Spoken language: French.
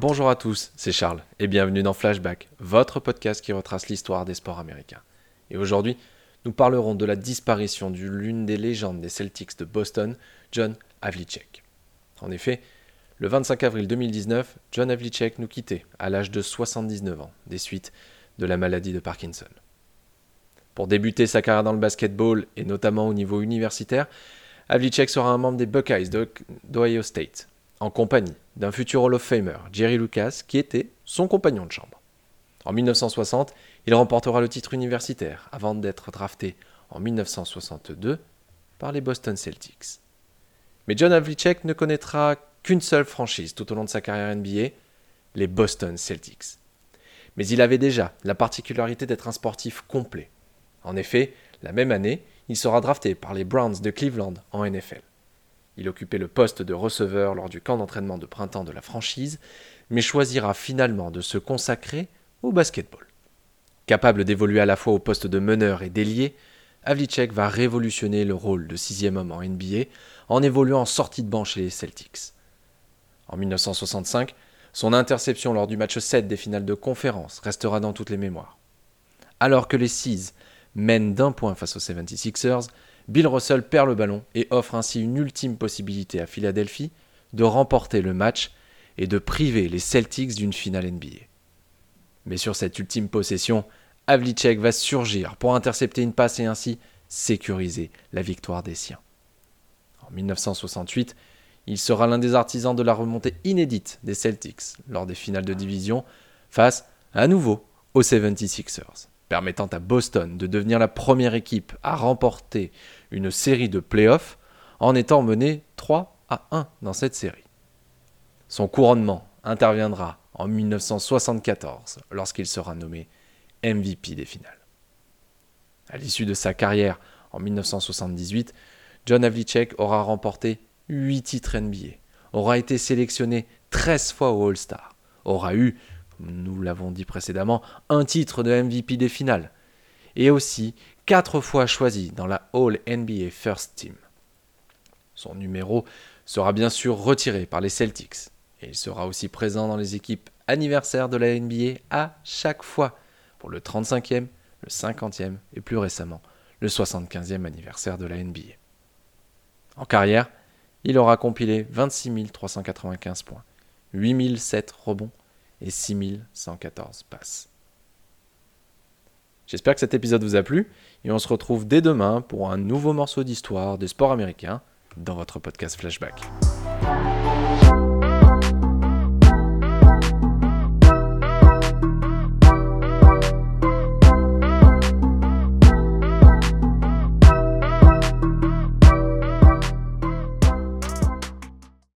Bonjour à tous, c'est Charles et bienvenue dans Flashback, votre podcast qui retrace l'histoire des sports américains. Et aujourd'hui, nous parlerons de la disparition de l'une des légendes des Celtics de Boston, John Havlicek. En effet, le 25 avril 2019, John Havlicek nous quittait à l'âge de 79 ans, des suites de la maladie de Parkinson. Pour débuter sa carrière dans le basketball et notamment au niveau universitaire, Havlicek sera un membre des Buckeyes d'Ohio State, en compagnie d'un futur Hall of Famer, Jerry Lucas, qui était son compagnon de chambre. En 1960, il remportera le titre universitaire avant d'être drafté en 1962 par les Boston Celtics. Mais John Havlicek ne connaîtra qu'une seule franchise tout au long de sa carrière NBA, les Boston Celtics. Mais il avait déjà la particularité d'être un sportif complet. En effet, la même année, il sera drafté par les Browns de Cleveland en NFL. Il occupait le poste de receveur lors du camp d'entraînement de printemps de la franchise, mais choisira finalement de se consacrer au basketball. Capable d'évoluer à la fois au poste de meneur et d'ailier, Havlicek va révolutionner le rôle de sixième homme en NBA en évoluant en sortie de banc chez les Celtics. En 1965, son interception lors du match 7 des finales de conférence restera dans toutes les mémoires. Alors que les Seas mène d'un point face aux 76ers, Bill Russell perd le ballon et offre ainsi une ultime possibilité à Philadelphie de remporter le match et de priver les Celtics d'une finale NBA. Mais sur cette ultime possession, Havlicek va surgir pour intercepter une passe et ainsi sécuriser la victoire des siens. En 1968, il sera l'un des artisans de la remontée inédite des Celtics lors des finales de division face à nouveau aux 76ers permettant à Boston de devenir la première équipe à remporter une série de playoffs en étant mené 3 à 1 dans cette série. Son couronnement interviendra en 1974 lorsqu'il sera nommé MVP des finales. À l'issue de sa carrière en 1978, John Havlicek aura remporté 8 titres NBA, aura été sélectionné 13 fois au All-Star, aura eu nous l'avons dit précédemment, un titre de MVP des finales, et aussi quatre fois choisi dans la All NBA First Team. Son numéro sera bien sûr retiré par les Celtics, et il sera aussi présent dans les équipes anniversaires de la NBA à chaque fois, pour le 35e, le 50e et plus récemment le 75e anniversaire de la NBA. En carrière, il aura compilé 26 395 points, 8007 rebonds, et 6114 passes. J'espère que cet épisode vous a plu et on se retrouve dès demain pour un nouveau morceau d'histoire des sports américains dans votre podcast Flashback.